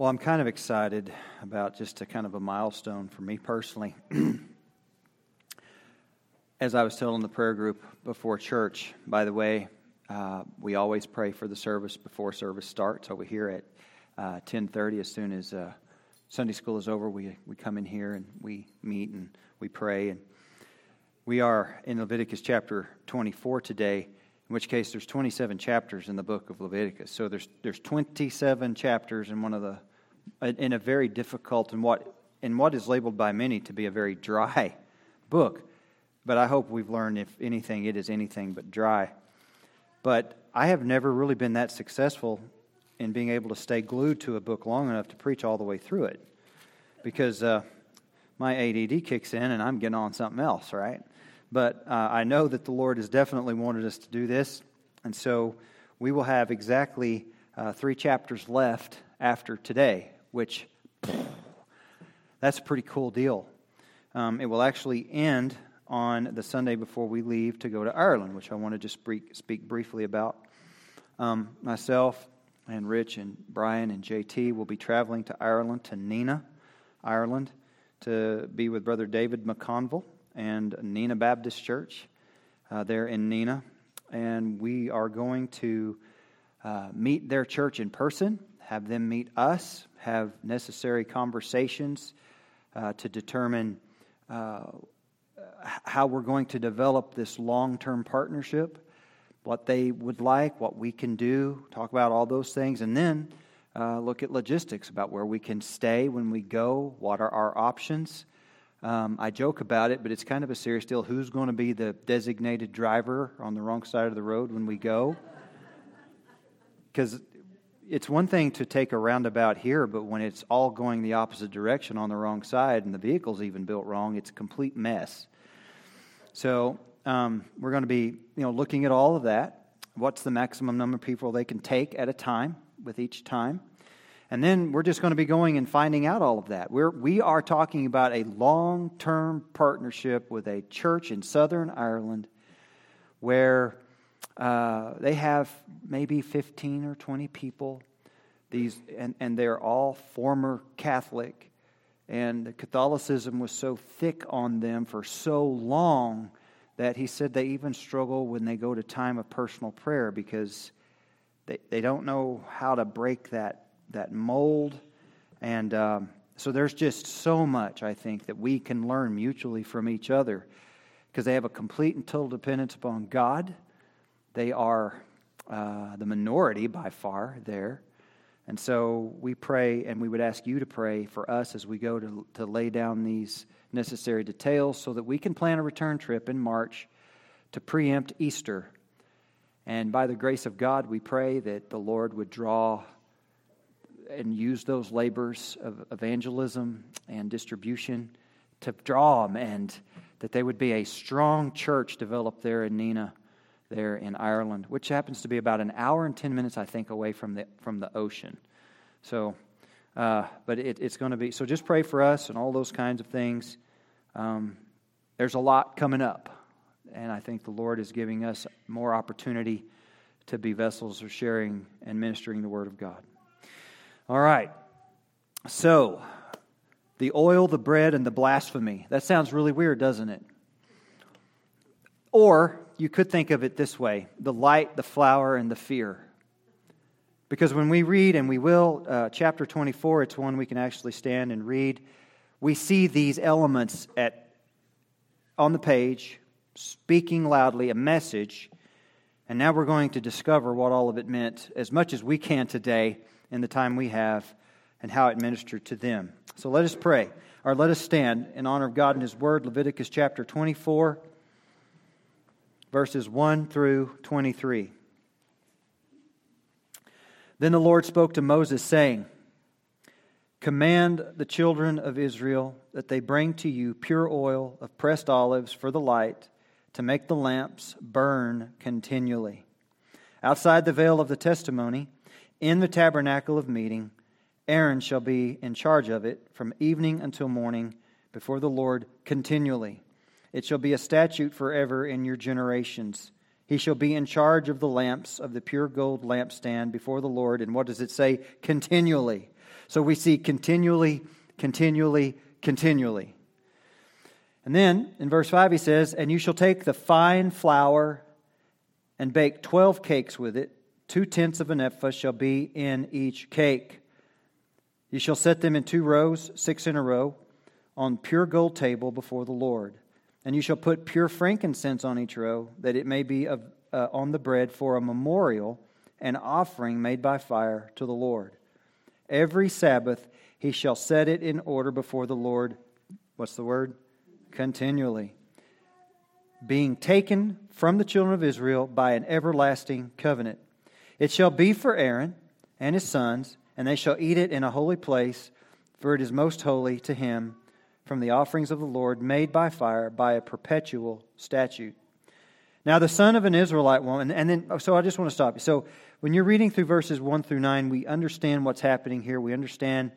Well, I'm kind of excited about just a kind of a milestone for me personally. As I was telling the prayer group before church, by the way, uh, we always pray for the service before service starts over here at uh, 10:30. As soon as uh, Sunday school is over, we we come in here and we meet and we pray. And we are in Leviticus chapter 24 today in which case there's 27 chapters in the book of Leviticus. So there's there's 27 chapters in one of the in a very difficult and what in what is labeled by many to be a very dry book. But I hope we've learned, if anything, it is anything but dry. But I have never really been that successful in being able to stay glued to a book long enough to preach all the way through it, because uh, my ADD kicks in and I'm getting on something else, right? But uh, I know that the Lord has definitely wanted us to do this, and so we will have exactly uh, three chapters left after today, which that's a pretty cool deal. Um, it will actually end on the Sunday before we leave to go to Ireland, which I want to just speak briefly about. Um, myself and Rich and Brian and JT will be traveling to Ireland, to Nenagh, Ireland, to be with Brother David McConville and Nenagh Baptist Church uh, there in Nenagh. And we are going to uh, meet their church in person have them meet us, have necessary conversations uh, to determine uh, how we're going to develop this long term partnership, what they would like, what we can do, talk about all those things, and then uh, look at logistics about where we can stay when we go, what are our options. Um, I joke about it, but it's kind of a serious deal. Who's going to be the designated driver on the wrong side of the road when we go? Because it's one thing to take a roundabout here, but when it's all going the opposite direction on the wrong side and the vehicle's even built wrong, it's a complete mess. So um, we're going to be, you know, looking at all of that. What's the maximum number of people they can take at a time with each time? And then we're just going to be going and finding out all of that. We're, we are talking about a long term partnership with a church in Southern Ireland where uh, they have maybe 15 or 20 people. These, and, and they're all former Catholic. And Catholicism was so thick on them for so long that he said they even struggle when they go to time of personal prayer because they, they don't know how to break that, that mold. And um, so there's just so much, I think, that we can learn mutually from each other because they have a complete and total dependence upon God they are uh, the minority by far there. And so we pray, and we would ask you to pray for us as we go to, to lay down these necessary details so that we can plan a return trip in March to preempt Easter. And by the grace of God, we pray that the Lord would draw and use those labors of evangelism and distribution to draw them and that they would be a strong church developed there in Nenagh there in Ireland, which happens to be about an hour and 10 minutes, I think, away from the, from the ocean. So, uh, but it, it's going to be, so just pray for us and all those kinds of things. Um, there's a lot coming up, and I think the Lord is giving us more opportunity to be vessels of sharing and ministering the Word of God. All right. So, the oil, the bread, and the blasphemy. That sounds really weird, doesn't it? Or you could think of it this way the light, the flour, and the fear. Because when we read, and we will, uh, chapter 24, it's one we can actually stand and read, we see these elements at, on the page, speaking loudly, a message, and now we're going to discover what all of it meant as much as we can today in the time we have and how it ministered to them. So let us pray, or let us stand in honor of God and His Word, Leviticus chapter 24 verses 1 through 23. Then the Lord spoke to Moses, saying, Command the children of Israel that they bring to you pure oil of pressed olives for the light, to make the lamps burn continually. Outside the veil of the testimony, in the tabernacle of meeting, Aaron shall be in charge of it from evening until morning before the Lord continually. It shall be a statute forever in your generations. He shall be in charge of the lamps of the pure gold lampstand before the Lord. And what does it say? Continually. So we see continually, continually, continually. And then in verse 5, he says, And you shall take the fine flour and bake 12 cakes with it. Two tenths of an ephah shall be in each cake. You shall set them in two rows, six in a row, on pure gold table before the Lord. And you shall put pure frankincense on each row, that it may be of, uh, on the bread for a memorial, an offering made by fire to the Lord. Every Sabbath he shall set it in order before the Lord. What's the word? Continually. Being taken from the children of Israel by an everlasting covenant. It shall be for Aaron and his sons, and they shall eat it in a holy place, for it is most holy to him from the offerings of the Lord made by fire by a perpetual statute. Now, the son of an Israelite woman, and then, oh, so I just want to stop you. So, when you're reading through verses 1 through 9, we understand what's happening here. We understand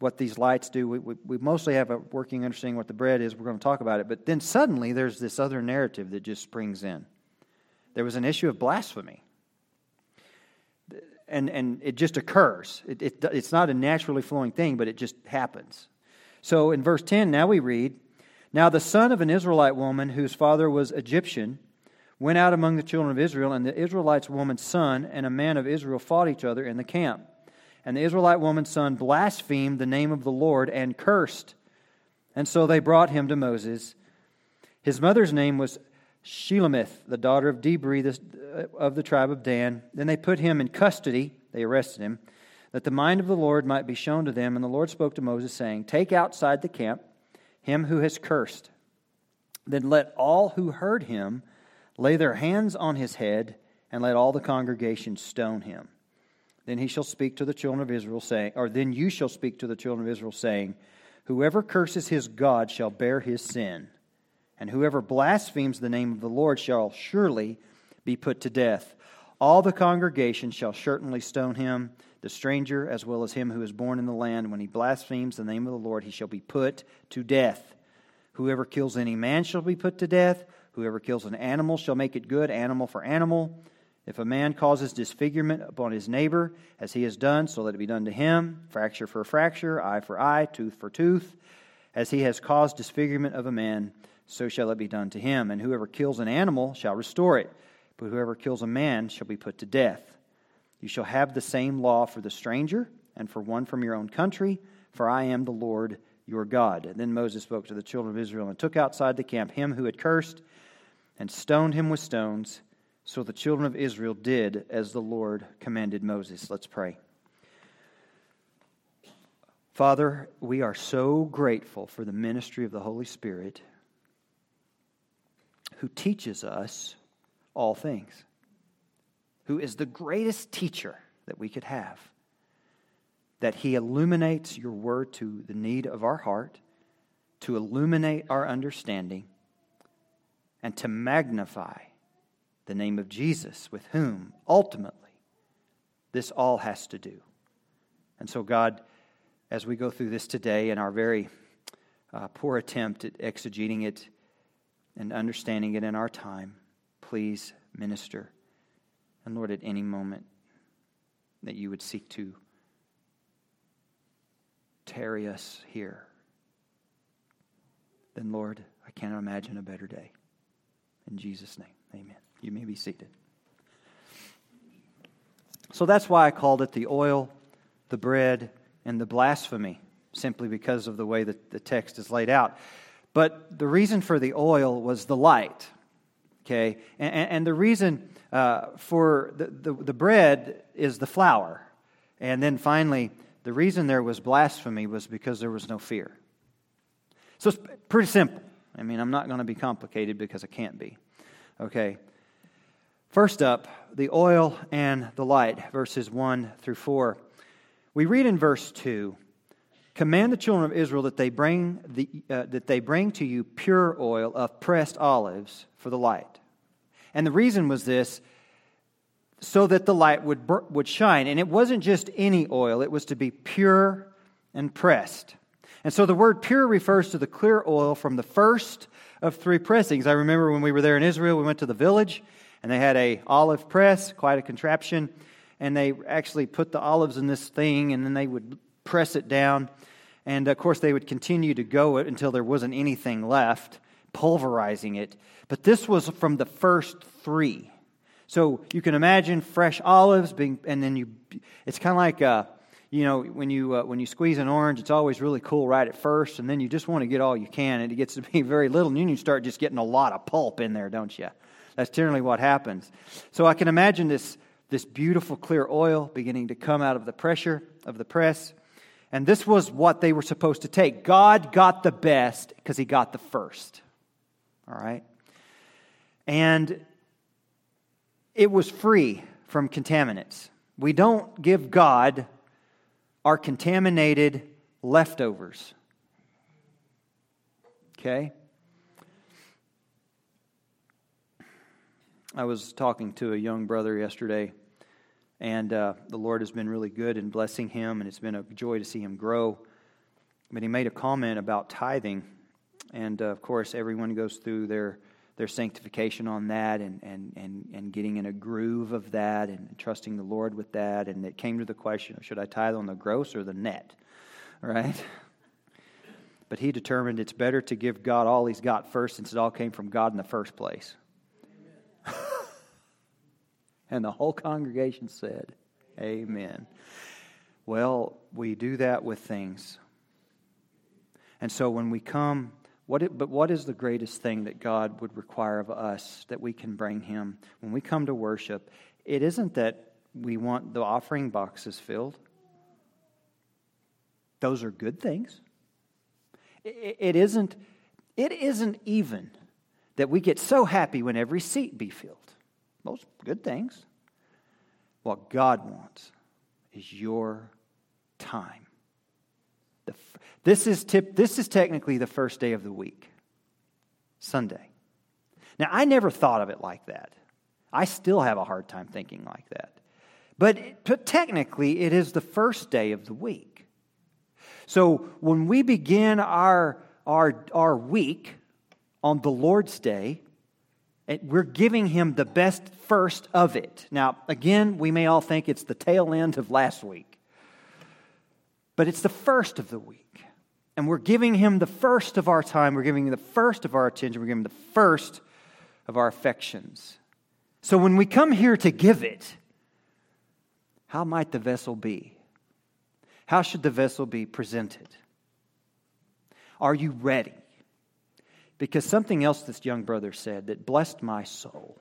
what these lights do. We, we, we, mostly have a working understanding what the bread is. We're going to talk about it. But then suddenly there's this other narrative that just springs in. There was an issue of blasphemy. And, and it just occurs. It, it, it's not a naturally flowing thing, but it just happens. So in verse 10, now we read Now the son of an Israelite woman whose father was Egyptian went out among the children of Israel, and the Israelite's woman's son and a man of Israel fought each other in the camp. And the Israelite woman's son blasphemed the name of the Lord and cursed. And so they brought him to Moses. His mother's name was Shelomith, the daughter of Dibri uh, of the tribe of Dan. Then they put him in custody. They arrested him that the mind of the Lord might be shown to them. And the Lord spoke to Moses, saying, Take outside the camp him who has cursed. Then let all who heard him lay their hands on his head, and let all the congregation stone him. Then he shall speak to the children of Israel, saying, or then you shall speak to the children of Israel, saying, Whoever curses his God shall bear his sin, and whoever blasphemes the name of the Lord shall surely be put to death. All the congregation shall certainly stone him the stranger as well as him who is born in the land. When he blasphemes the name of the Lord, he shall be put to death. Whoever kills any man shall be put to death. Whoever kills an animal shall make it good, animal for animal. If a man causes disfigurement upon his neighbor, as he has done, so let it be done to him fracture for fracture, eye for eye, tooth for tooth. As he has caused disfigurement of a man, so shall it be done to him. And whoever kills an animal shall restore it, but whoever kills a man shall be put to death. You shall have the same law for the stranger and for one from your own country, for I am the Lord your God. And then Moses spoke to the children of Israel and took outside the camp him who had cursed and stoned him with stones. So the children of Israel did as the Lord commanded Moses. Let's pray. Father, we are so grateful for the ministry of the Holy Spirit who teaches us all things who is the greatest teacher that we could have, that he illuminates your word to the need of our heart, to illuminate our understanding, and to magnify the name of Jesus, with whom ultimately this all has to do. And so, God, as we go through this today in our very uh, poor attempt at exegeting it and understanding it in our time, please minister and Lord, at any moment that you would seek to tarry us here, then, Lord, I cannot imagine a better day. In Jesus' name, amen. You may be seated. So that's why I called it the oil, the bread, and the blasphemy, simply because of the way that the text is laid out. But the reason for the oil was the light. Okay? And, and the reason uh, for the, the, the bread is the flour. And then finally, the reason there was blasphemy was because there was no fear. So it's pretty simple. I mean, I'm not going to be complicated because I can't be. Okay. First up, the oil and the light, verses 1 through 4. We read in verse 2 Command the children of Israel that they bring, the, uh, that they bring to you pure oil of pressed olives for the light and the reason was this so that the light would, would shine. And it wasn't just any oil, it was to be pure and pressed. And so the word pure refers to the clear oil from the first of three pressings. I remember when we were there in Israel, we went to the village and they had a olive press, quite a contraption, and they actually put the olives in this thing and then they would press it down. And of course, they would continue to go it until there wasn't anything left, pulverizing it. But this was from the first three. So you can imagine fresh olives being, and then you, it's kind of like, uh, you know, when you uh, when you squeeze an orange, it's always really cool right at first, and then you just want to get all you can, and it gets to be very little, and then you start just getting a lot of pulp in there, don't you? That's generally what happens. So I can imagine this this beautiful clear oil beginning to come out of the pressure of the press, and this was what they were supposed to take. God got the best because He got the first. All right, and it was free from contaminants. We don't give God our contaminated leftovers. Okay? I was talking to a young brother yesterday, and uh, the Lord has been really good in blessing him, and it's been a joy to see him grow. But he made a comment about tithing, and uh, of course, everyone goes through their their sanctification on that and, and, and, and getting in a groove of that and trusting the Lord with that. And it came to the question should I tithe on the gross or the net? Right? But he determined it's better to give God all he's got first since it all came from God in the first place. and the whole congregation said, Amen. Well, we do that with things. And so when we come what it, but what is the greatest thing that God would require of us that we can bring Him when we come to worship? It isn't that we want the offering boxes filled, those are good things. It, it, isn't, it isn't even that we get so happy when every seat be filled. Those good things. What God wants is your time. The, this, is tip, this is technically the first day of the week, Sunday. Now, I never thought of it like that. I still have a hard time thinking like that. But, but technically, it is the first day of the week. So when we begin our, our, our week on the Lord's Day, we're giving him the best first of it. Now, again, we may all think it's the tail end of last week but it's the first of the week. And we're giving him the first of our time, we're giving him the first of our attention, we're giving him the first of our affections. So when we come here to give it, how might the vessel be? How should the vessel be presented? Are you ready? Because something else this young brother said that blessed my soul.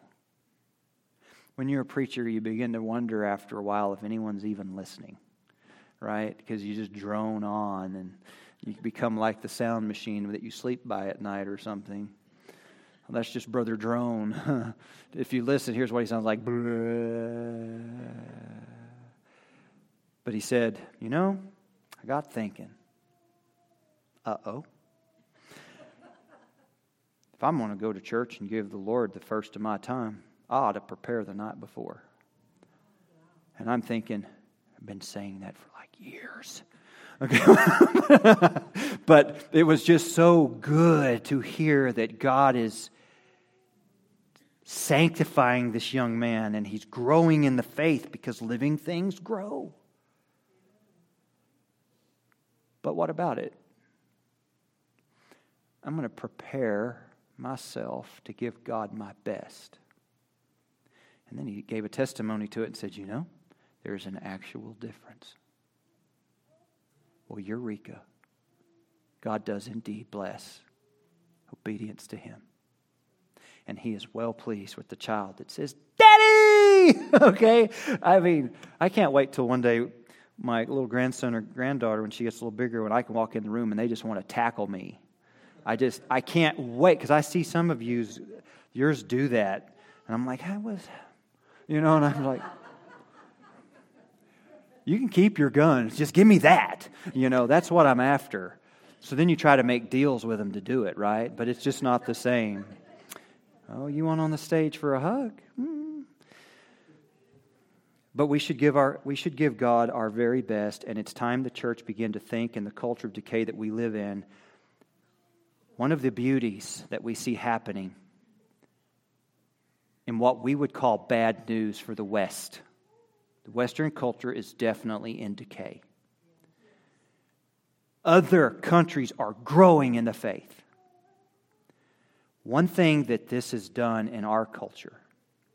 When you're a preacher, you begin to wonder after a while if anyone's even listening right? Because you just drone on and you become like the sound machine that you sleep by at night or something. Well, that's just Brother Drone. if you listen, here's what he sounds like. But he said, You know, I got thinking. Uh oh. If I'm going to go to church and give the Lord the first of my time, I ought to prepare the night before. And I'm thinking, I've been saying that for years. Okay. but it was just so good to hear that God is sanctifying this young man and he's growing in the faith because living things grow. But what about it? I'm going to prepare myself to give God my best. And then he gave a testimony to it and said, You know, there's an actual difference. Well, Eureka. God does indeed bless obedience to Him. And He is well pleased with the child that says, Daddy! okay? I mean, I can't wait till one day my little grandson or granddaughter, when she gets a little bigger, when I can walk in the room and they just want to tackle me. I just, I can't wait because I see some of yous, yours do that. And I'm like, I was, you know, and I'm like, you can keep your guns. Just give me that. You know, that's what I'm after. So then you try to make deals with them to do it, right? But it's just not the same. Oh, you want on the stage for a hug? Mm. But we should give our we should give God our very best, and it's time the church begin to think in the culture of decay that we live in. One of the beauties that we see happening in what we would call bad news for the West the Western culture is definitely in decay. Other countries are growing in the faith. One thing that this has done in our culture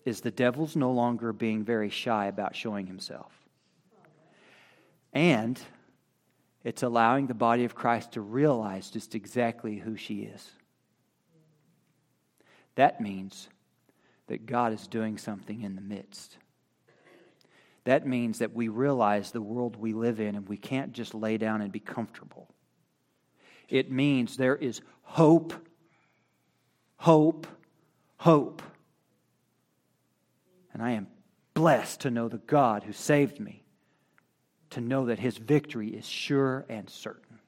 is the devil's no longer being very shy about showing himself. And it's allowing the body of Christ to realize just exactly who she is. That means that God is doing something in the midst. That means that we realize the world we live in and we can't just lay down and be comfortable. It means there is hope hope, hope. And I am blessed to know the God who saved me, to know that his victory is sure and certain.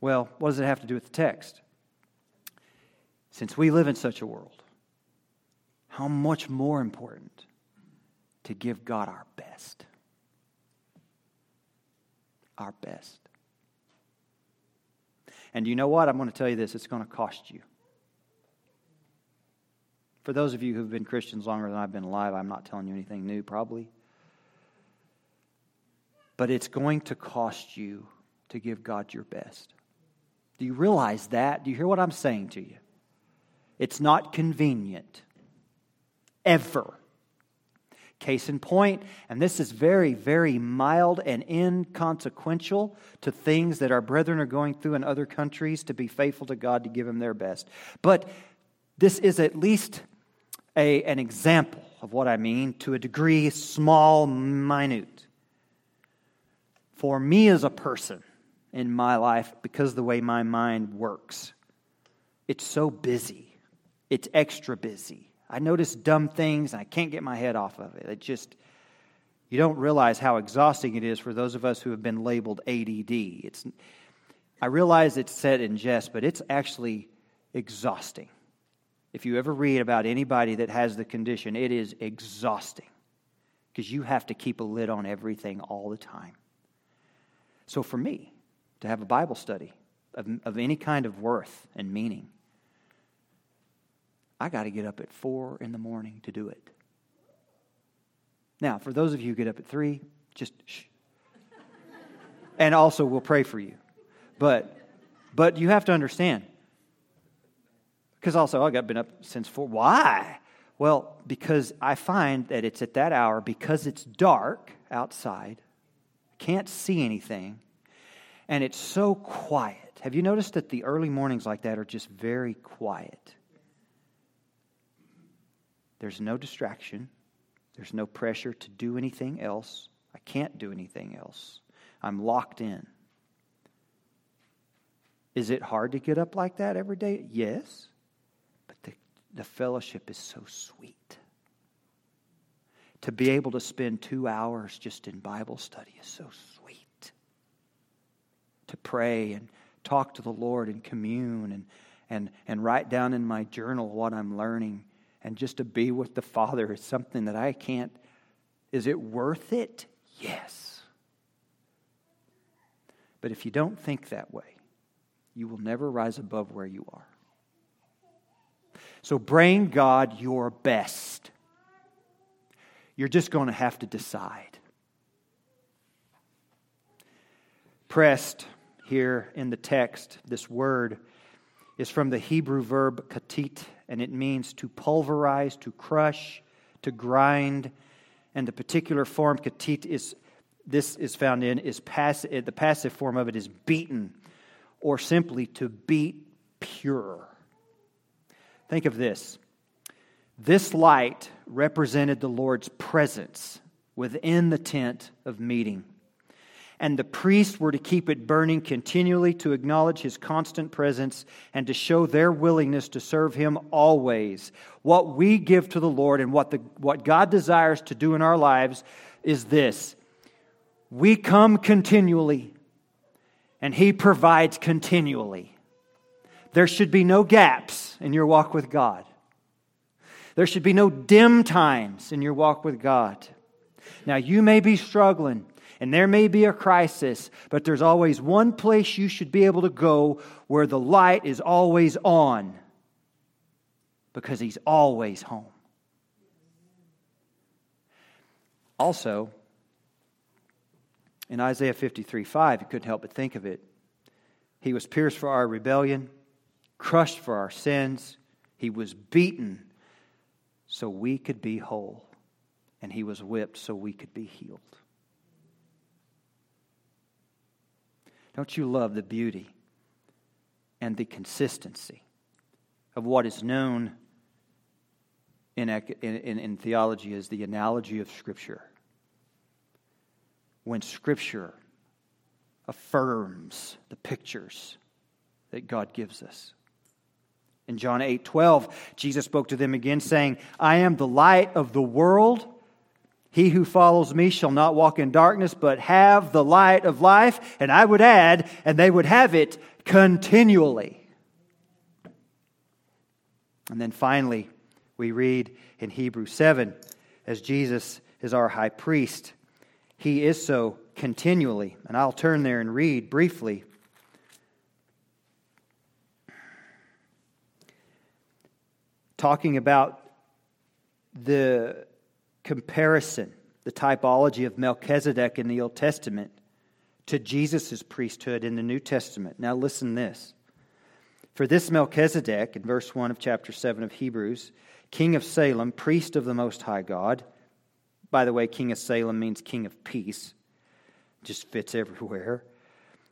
Well, what does it have to do with the text? Since we live in such a world, how much more important to give God our best? Our best. And you know what? I'm going to tell you this it's going to cost you. For those of you who've been Christians longer than I've been alive, I'm not telling you anything new, probably. But it's going to cost you to give God your best. Do you realize that? Do you hear what I'm saying to you? It's not convenient. Ever. Case in point, and this is very, very mild and inconsequential to things that our brethren are going through in other countries to be faithful to God to give them their best. But this is at least a, an example of what I mean, to a degree, small, minute. For me as a person in my life, because the way my mind works, it's so busy, it's extra busy. I notice dumb things and I can't get my head off of it. It just, you don't realize how exhausting it is for those of us who have been labeled ADD. It's, I realize it's said in jest, but it's actually exhausting. If you ever read about anybody that has the condition, it is exhausting because you have to keep a lid on everything all the time. So, for me, to have a Bible study of, of any kind of worth and meaning, I got to get up at four in the morning to do it. Now, for those of you who get up at three, just shh. and also, we'll pray for you. But, but you have to understand, because also oh, I got been up since four. Why? Well, because I find that it's at that hour because it's dark outside, can't see anything, and it's so quiet. Have you noticed that the early mornings like that are just very quiet? There's no distraction. There's no pressure to do anything else. I can't do anything else. I'm locked in. Is it hard to get up like that every day? Yes. But the, the fellowship is so sweet. To be able to spend two hours just in Bible study is so sweet. To pray and talk to the Lord and commune and, and, and write down in my journal what I'm learning and just to be with the Father is something that I can't. Is it worth it? Yes. But if you don't think that way, you will never rise above where you are. So bring God your best. You're just going to have to decide. Pressed here in the text, this word is from the Hebrew verb katit, and it means to pulverize, to crush, to grind. And the particular form katit is this is found in is passive, eh, the passive form of it is beaten, or simply to beat pure. Think of this. This light represented the Lord's presence within the tent of meeting and the priests were to keep it burning continually to acknowledge his constant presence and to show their willingness to serve him always. What we give to the Lord and what, the, what God desires to do in our lives is this we come continually, and he provides continually. There should be no gaps in your walk with God. There should be no dim times in your walk with God. Now, you may be struggling and there may be a crisis, but there's always one place you should be able to go where the light is always on because He's always home. Also, In Isaiah 53 5, you couldn't help but think of it. He was pierced for our rebellion, crushed for our sins. He was beaten so we could be whole, and he was whipped so we could be healed. Don't you love the beauty and the consistency of what is known in, in, in, theology as the analogy of Scripture? When Scripture affirms the pictures that God gives us. In John 8 12, Jesus spoke to them again, saying, I am the light of the world. He who follows me shall not walk in darkness, but have the light of life. And I would add, and they would have it continually. And then finally, we read in Hebrews 7 as Jesus is our high priest, he is so continually. And I'll turn there and read briefly talking about the comparison, the typology of Melchizedek in the Old Testament to Jesus' priesthood in the New Testament. Now, listen this. For this Melchizedek, in verse 1 of chapter 7 of Hebrews, king of Salem, priest of the Most High God, by the way, king of Salem means king of peace, just fits everywhere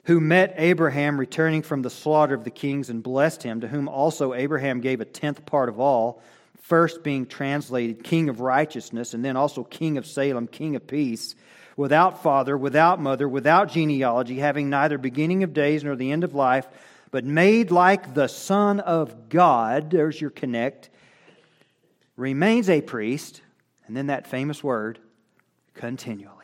who met Abraham returning from the slaughter of the kings and blessed him, to whom also Abraham gave a tenth part of all, first being translated King of righteousness, and then also King of Salem, King of peace, without father, without mother, without genealogy, having neither beginning of days nor the end of life, but made like the Son of God, there's your connect, remains a priest, and then that famous word, continually.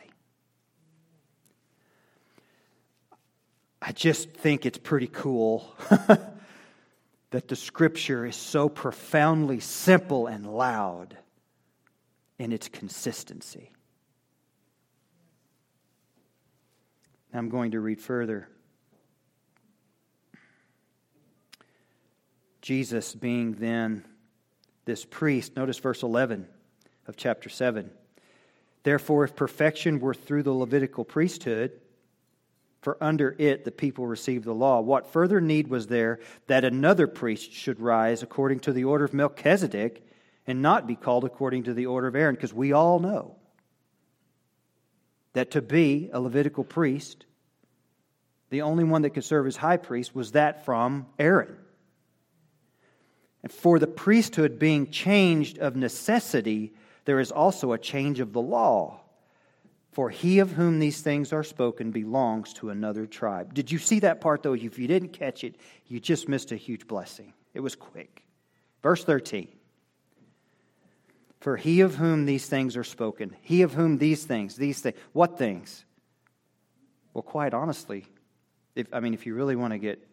I just think it's pretty cool that the scripture is so profoundly simple and loud in its consistency. I'm going to read further. Jesus being then this priest, notice verse 11 of chapter 7. Therefore, if perfection were through the Levitical priesthood, for under it the people received the law. What further need was there that another priest should rise according to the order of Melchizedek and not be called according to the order of Aaron? Because we all know that to be a Levitical priest, the only one that could serve as high priest was that from Aaron. And for the priesthood being changed of necessity, there is also a change of the law. For he of whom these things are spoken belongs to another tribe. Did you see that part, though? If you didn't catch it, you just missed a huge blessing. It was quick. Verse 13. For he of whom these things are spoken, he of whom these things, these things, what things? Well, quite honestly, if, I mean, if you really want to get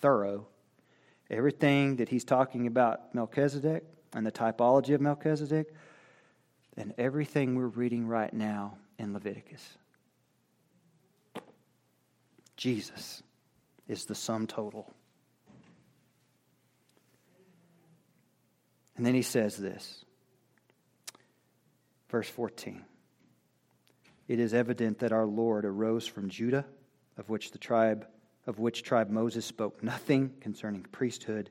thorough, everything that he's talking about Melchizedek and the typology of Melchizedek than everything we're reading right now in Leviticus. Jesus is the sum total. And then he says this, verse 14. It is evident that our Lord arose from Judah, of which the tribe of which tribe Moses spoke nothing concerning priesthood,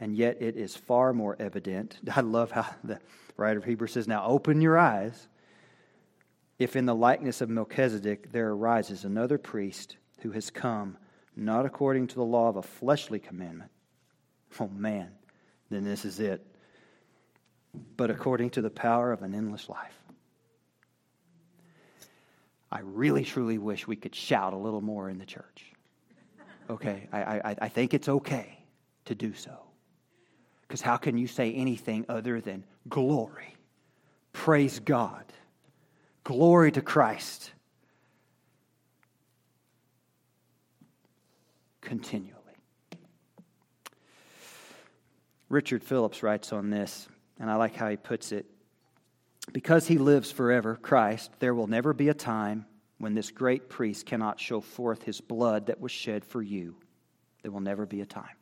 and yet it is far more evident. I love how the writer of Hebrews says, Now open your eyes. If in the likeness of Melchizedek there arises another priest who has come not according to the law of a fleshly commandment, oh man, then this is it, but according to the power of an endless life. I really, truly wish we could shout a little more in the church. Okay, I, I, I think it's okay to do so. Because how can you say anything other than glory? Praise God. Glory to Christ. Continually. Richard Phillips writes on this, and I like how he puts it. Because he lives forever, Christ, there will never be a time when this great priest cannot show forth his blood that was shed for you. There will never be a time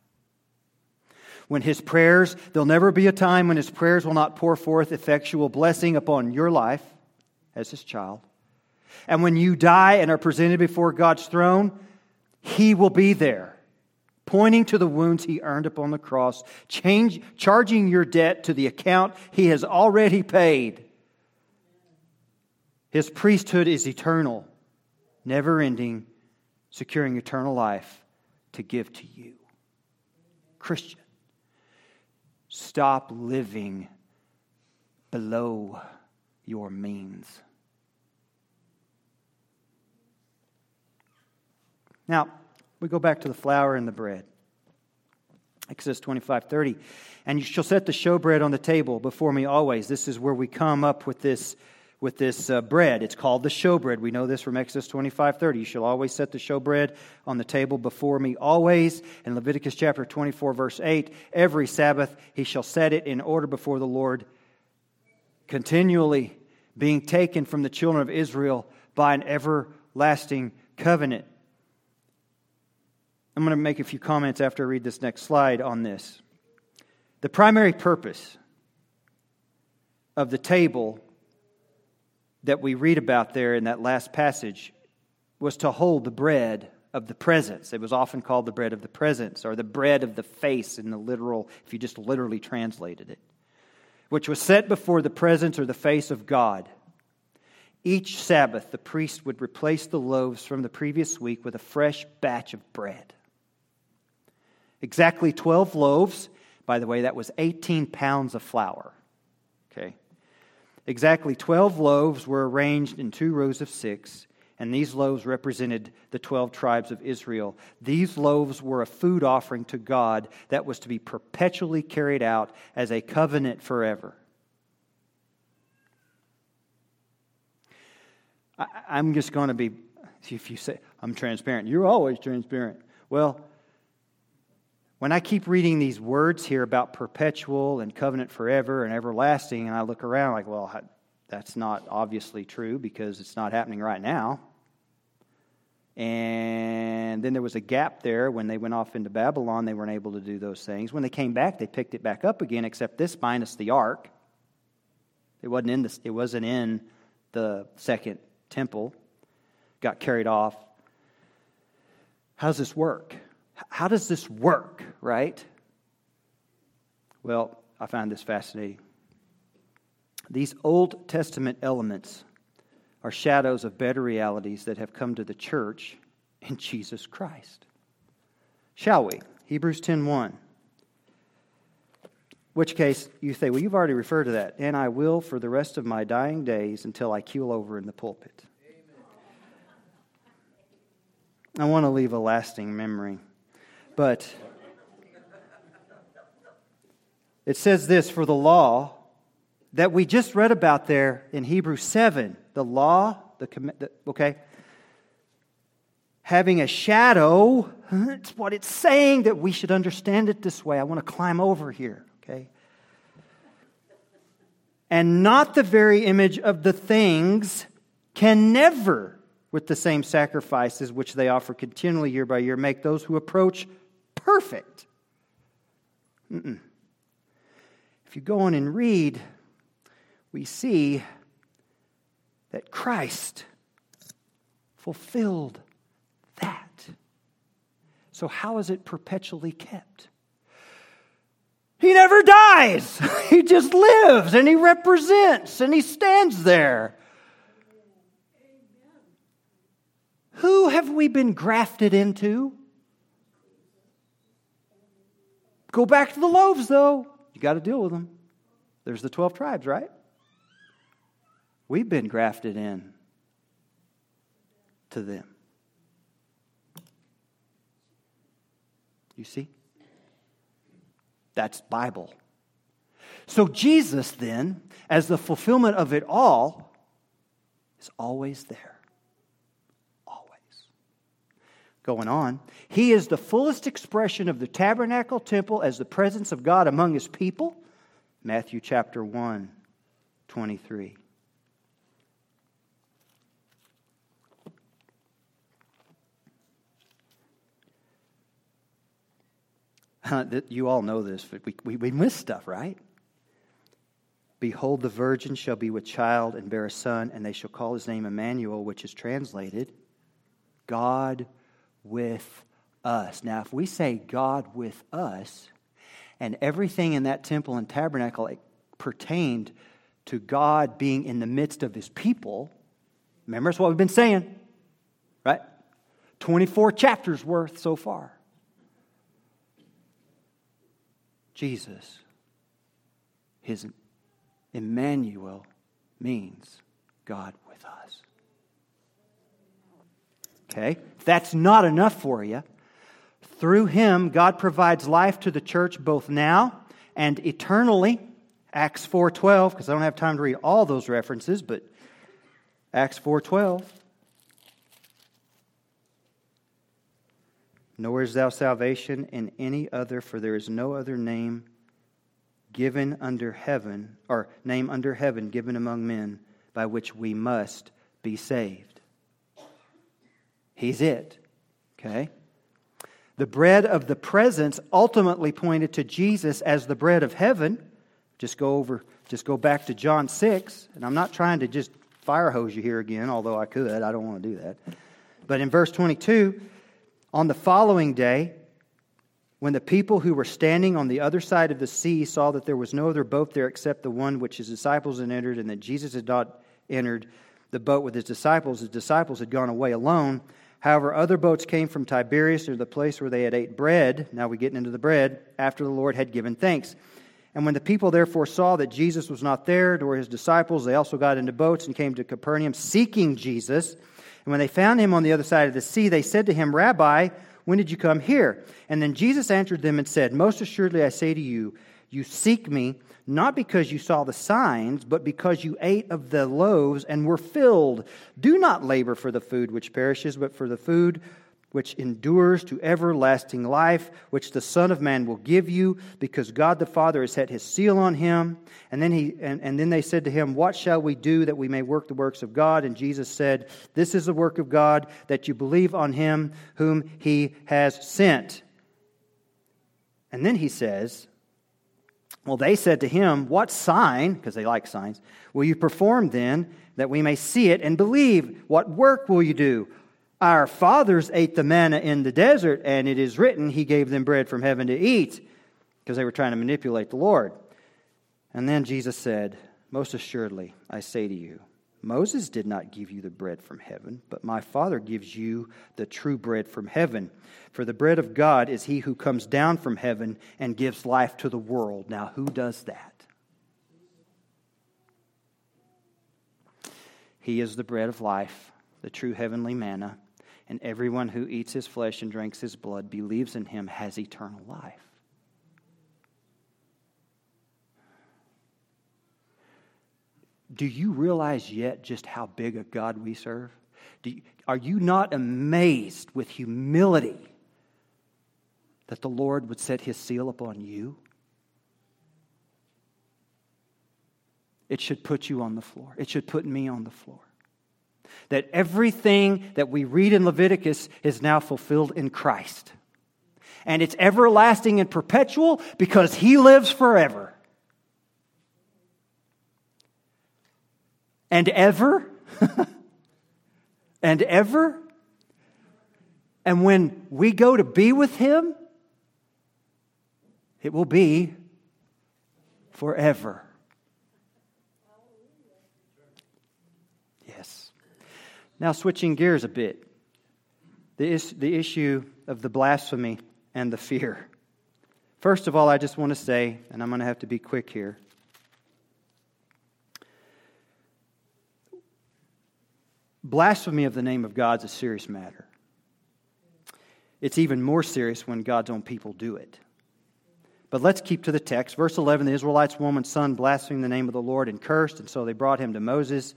when his prayers, there'll never be a time when his prayers will not pour forth effectual blessing upon your life as his child. And when you die and are presented before God's throne, He will be there, pointing to the wounds He earned upon the cross, change, charging your debt to the account He has already paid. His priesthood is eternal, never ending, securing eternal life to give to you. Christian, stop living below your means. Now, we go back to the flour and the bread. Exodus 25 30. And you shall set the showbread on the table before me always. This is where we come up with this with this uh, bread. It's called the showbread. We know this from Exodus 25 30. You shall always set the showbread on the table before me, always. In Leviticus chapter 24, verse 8, every Sabbath he shall set it in order before the Lord, continually being taken from the children of Israel by an everlasting covenant. I'm going to make a few comments after I read this next slide on this. The primary purpose of the table that we read about there in that last passage was to hold the bread of the presence. It was often called the bread of the presence or the bread of the face in the literal, if you just literally translated it, which was set before the presence or the face of God. Each Sabbath, the priest would replace the loaves from the previous week with a fresh batch of bread. Exactly 12 loaves. By the way, that was 18 pounds of flour. Exactly 12 loaves were arranged in two rows of six, and these loaves represented the 12 tribes of Israel. These loaves were a food offering to God that was to be perpetually carried out as a covenant forever. I, am just going to be, if you say, I'm transparent, you're always transparent. Well, when I keep reading these words here about perpetual and covenant forever and everlasting, and I look around like, well, that's not obviously true because it's not happening right now. And then there was a gap there when they went off into Babylon, they weren't able to do those things. When they came back, they picked it back up again, except this minus the ark. It wasn't in the, it wasn't in the second temple. Got carried off. How does this work? How does this work, right? Well, I find this fascinating. These Old Testament elements are shadows of better realities that have come to the church in Jesus Christ. Shall we? Hebrews 10:1. Which case you say, well, you've already referred to that, and I will for the rest of my dying days until I keel over in the pulpit. Amen. I want to leave a lasting memory. But it says this for the law that we just read about there in Hebrews 7. The law, the, okay, having a shadow, it's what it's saying that we should understand it this way. I want to climb over here, okay? And not the very image of the things can never, with the same sacrifices which they offer continually year by year, make those who approach perfect. Mm-mm. If you go on and read, we see that Christ fulfilled that. So, how is it perpetually kept? He never dies. He just lives and he represents and he stands there. Who have we been grafted into? Go back to the loaves, though. You got to deal with them. There's the 12 tribes, right? We've been grafted in to them. You see? That's Bible. So Jesus, then, as the fulfillment of it all, is always there going on. He is the fullest expression of the tabernacle temple as the presence of God among his people. Matthew chapter 1, 23. you all know this, but we, we, we miss stuff, right? Behold, the virgin shall be with child and bear a son, and they shall call his name Emmanuel, which is translated God with us. Now, if we say God with us, and everything in that temple and tabernacle pertained to God being in the midst of his people, remember that's what we've been saying, right? 24 chapters worth so far. Jesus, his Emmanuel means God with us. Okay? If that's not enough for you, through him, God provides life to the church both now and eternally. Acts 4.12, because I don't have time to read all those references, but Acts 4.12. Nor is thou salvation in any other, for there is no other name given under heaven, or name under heaven given among men by which we must be saved. He's it. Okay? The bread of the presence ultimately pointed to Jesus as the bread of heaven. Just go over, just go back to John 6, and I'm not trying to just fire hose you here again, although I could. I don't want to do that. But in verse 22, on the following day, when the people who were standing on the other side of the sea saw that there was no other boat there except the one which his disciples had entered, and that Jesus had not entered the boat with his disciples, his disciples had gone away alone. However, other boats came from Tiberias to the place where they had ate bread. Now we're getting into the bread after the Lord had given thanks. And when the people therefore saw that Jesus was not there, nor his disciples, they also got into boats and came to Capernaum seeking Jesus. And when they found him on the other side of the sea, they said to him, Rabbi, when did you come here? And then Jesus answered them and said, Most assuredly I say to you, you seek me not because you saw the signs, but because you ate of the loaves and were filled. Do not labor for the food which perishes, but for the food which endures to everlasting life, which the Son of Man will give you, because God the Father has set his seal on him. And then, he, and, and then they said to him, What shall we do that we may work the works of God? And Jesus said, This is the work of God, that you believe on him whom he has sent. And then he says, Well, they said to him, What sign, because they like signs, will you perform then that we may see it and believe? What work will you do? Our fathers ate the manna in the desert, and it is written, He gave them bread from heaven to eat, because they were trying to manipulate the Lord. And then Jesus said, Most assuredly, I say to you, Moses did not give you the bread from heaven, but my Father gives you the true bread from heaven. For the bread of God is he who comes down from heaven and gives life to the world. Now, who does that? He is the bread of life, the true heavenly manna and everyone who eats his flesh and drinks his blood believes in him has eternal life. Do you realize yet just how big a God we serve? You, are you not amazed with humility that the Lord would set his seal upon you? It should put you on the floor. It should put me on the floor that everything that we read in Leviticus is now fulfilled in Christ. And it's everlasting and perpetual because he lives forever. And ever? and ever? And when we go to be with him, it will be forever. Yes. Now, switching gears a bit, the, is, the issue of the blasphemy and the fear. First of all, I just want to say, and I'm going to have to be quick here. Blasphemy of the name of God is a serious matter. It's even more serious when God's own people do it. But let's keep to the text. Verse 11 The Israelites' woman's son blasphemed the name of the Lord and cursed, and so they brought him to Moses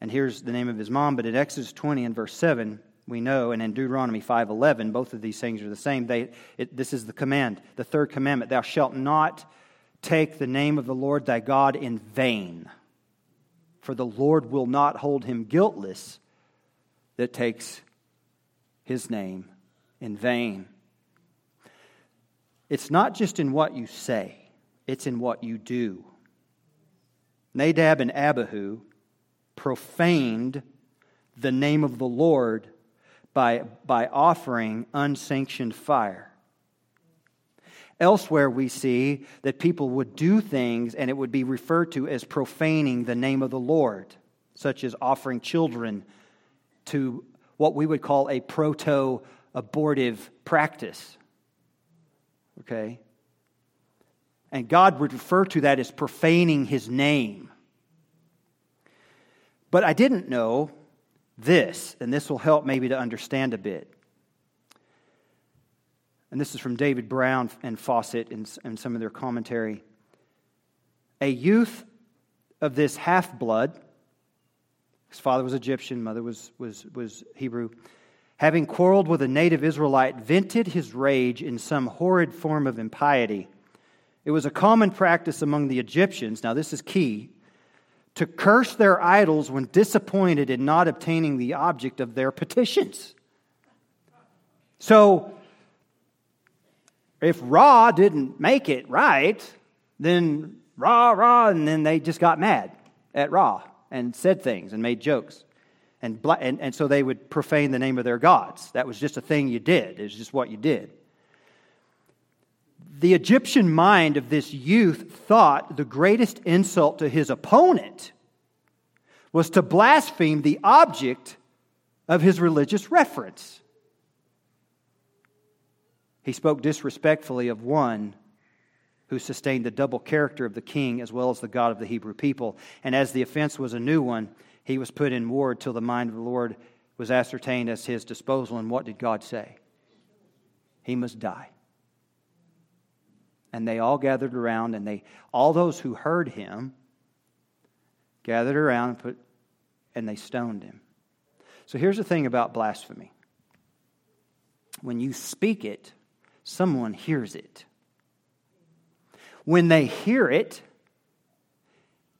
and here's the name of his mom, but in Exodus 20 and verse 7, we know, and in Deuteronomy 5.11, both of these things are the same. They, it, this is the command, the third commandment. Thou shalt not take the name of the Lord thy God in vain, for the Lord will not hold him guiltless that takes his name in vain. It's not just in what you say, it's in what you do Nadab and Abihu profaned the name of the Lord by, by offering unsanctioned fire. Elsewhere, we see that people would do things and it would be referred to as profaning the name of the Lord, such as offering children to what we would call a proto abortive practice. Okay? And God would refer to that as profaning his name. But I didn't know this, and this will help maybe to understand a bit. And this is from David Brown and in, in some of their commentary. A youth of this half blood, his father was Egyptian, mother was, was, was Hebrew, having quarreled with a native Israelite, vented his rage in some horrid form of impiety. It was a common practice among the Egyptians, now this is key, to curse their idols when disappointed in not obtaining the object of their petitions. So, if Ra didn't make it right, then Ra, Ra, and then they just got mad at Ra and said things and made jokes. And, and, and so they would profane the name of their gods. That was just a thing you did, it was just what you did. The Egyptian mind of this youth thought the greatest insult to his opponent was to blaspheme the object of his religious reference. He spoke disrespectfully of one who sustained the double character of the king as well as the God of the Hebrew people. And as the offense was a new one, he was put in ward till the mind of the Lord was ascertained as his disposal. And what did God say? He must die and they all gathered around, and they all those who heard him gathered around and put and they stoned him. So here's the thing about blasphemy. When you speak it, someone hears it. When they hear it,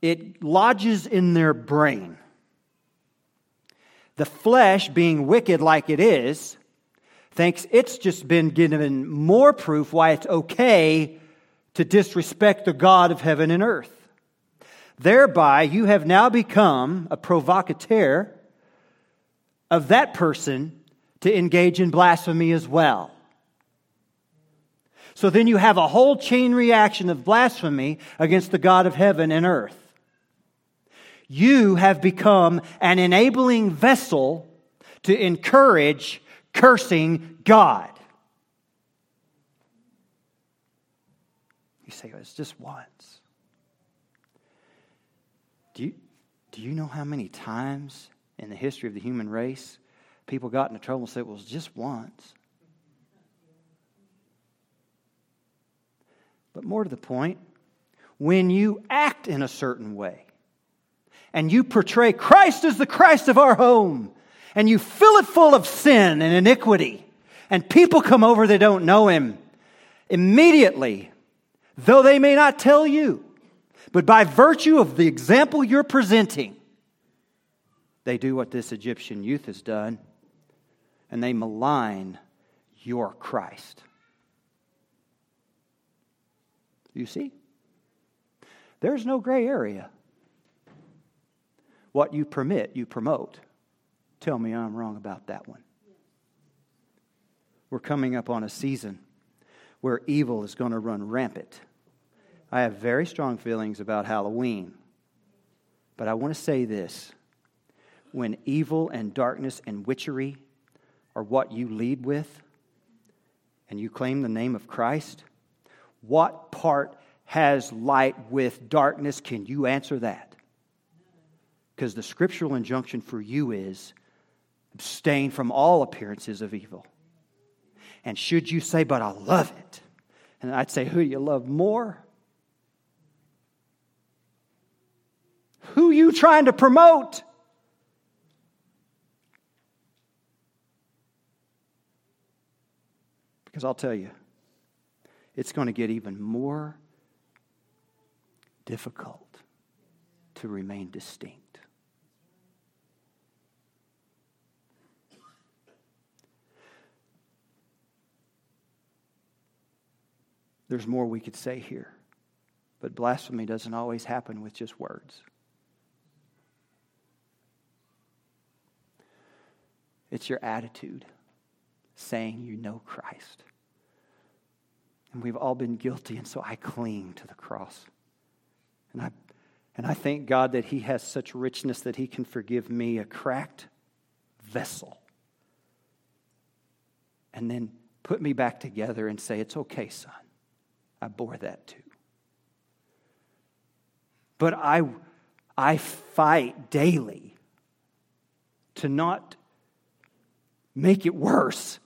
it lodges in their brain. The flesh, being wicked like it is, thinks it's just been given more proof why it's okay to disrespect the God of heaven and earth. Thereby, you have now become a provocateur of that person to engage in blasphemy as well. So then you have a whole chain reaction of blasphemy against the God of heaven and earth. You have become an enabling vessel to encourage cursing God. You say, oh, it's just once. Do you, do you know how many times in the history of the human race people got into trouble and said, well, it was just once? But more to the point, when you act in a certain way and you portray Christ as the Christ of our home and you fill it full of sin and iniquity and people come over that don't know him, immediately though they may not tell you. But by virtue of the example you're presenting, they do what this Egyptian youth has done, and they malign your Christ. You see? There's no gray area. What you permit, you promote. Tell me I'm wrong about that one. We're coming up on a season where evil is going to run rampant. I have very strong feelings about Halloween, but I want to say this. When evil and darkness and witchery are what you lead with, and you claim the name of Christ, what part has light with darkness? Can you answer that? Because the scriptural injunction for you is abstain from all appearances of evil. And should you say, but I love it, and I'd say, who do you love more? Who you trying to promote? Because I'll tell you, it's going to get even more difficult to remain distinct. There's more we could say here. But blasphemy doesn't always happen with just words. It's your attitude saying you know Christ. And we've all been guilty, and so I cling to the cross. And I, and I thank God that He has such richness that He can forgive me, a cracked vessel, and then put me back together and say, It's okay, son. I bore that too. But I, I fight daily to not make it worse.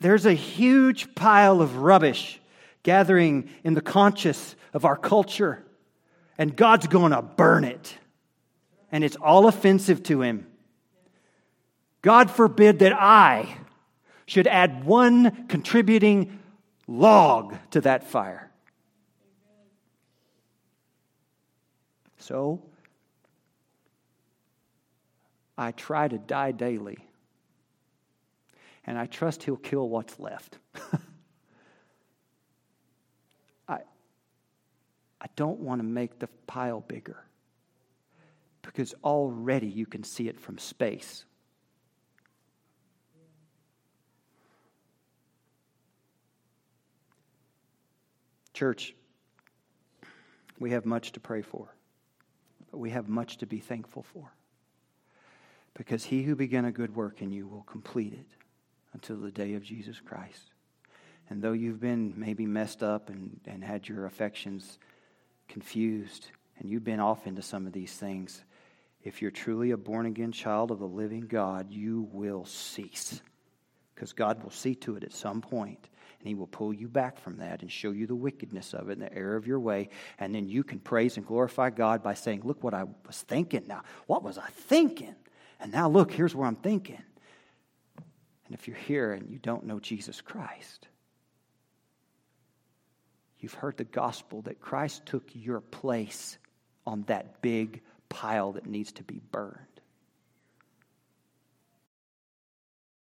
There's a huge pile of rubbish gathering in the conscious of our culture, and God's going to burn it. And it's all offensive to Him. God forbid that I should add one contributing log to that fire. So, I try to die daily. And I trust He'll kill what's left. I, I don't want to make the pile bigger because already you can see it from space. Church, we have much to pray for, but we have much to be thankful for because he who began a good work in you will complete it until the day of Jesus Christ. And though you've been maybe messed up and, and had your affections confused, and you've been off into some of these things, if you're truly a born again child of the living God, you will cease. Because God will see to it at some point, and He will pull you back from that and show you the wickedness of it and the error of your way. And then you can praise and glorify God by saying, Look what I was thinking now. What was I thinking? And now, look, here's where I'm thinking. And if you're here and you don't know Jesus Christ, you've heard the gospel that Christ took your place on that big pile that needs to be burned.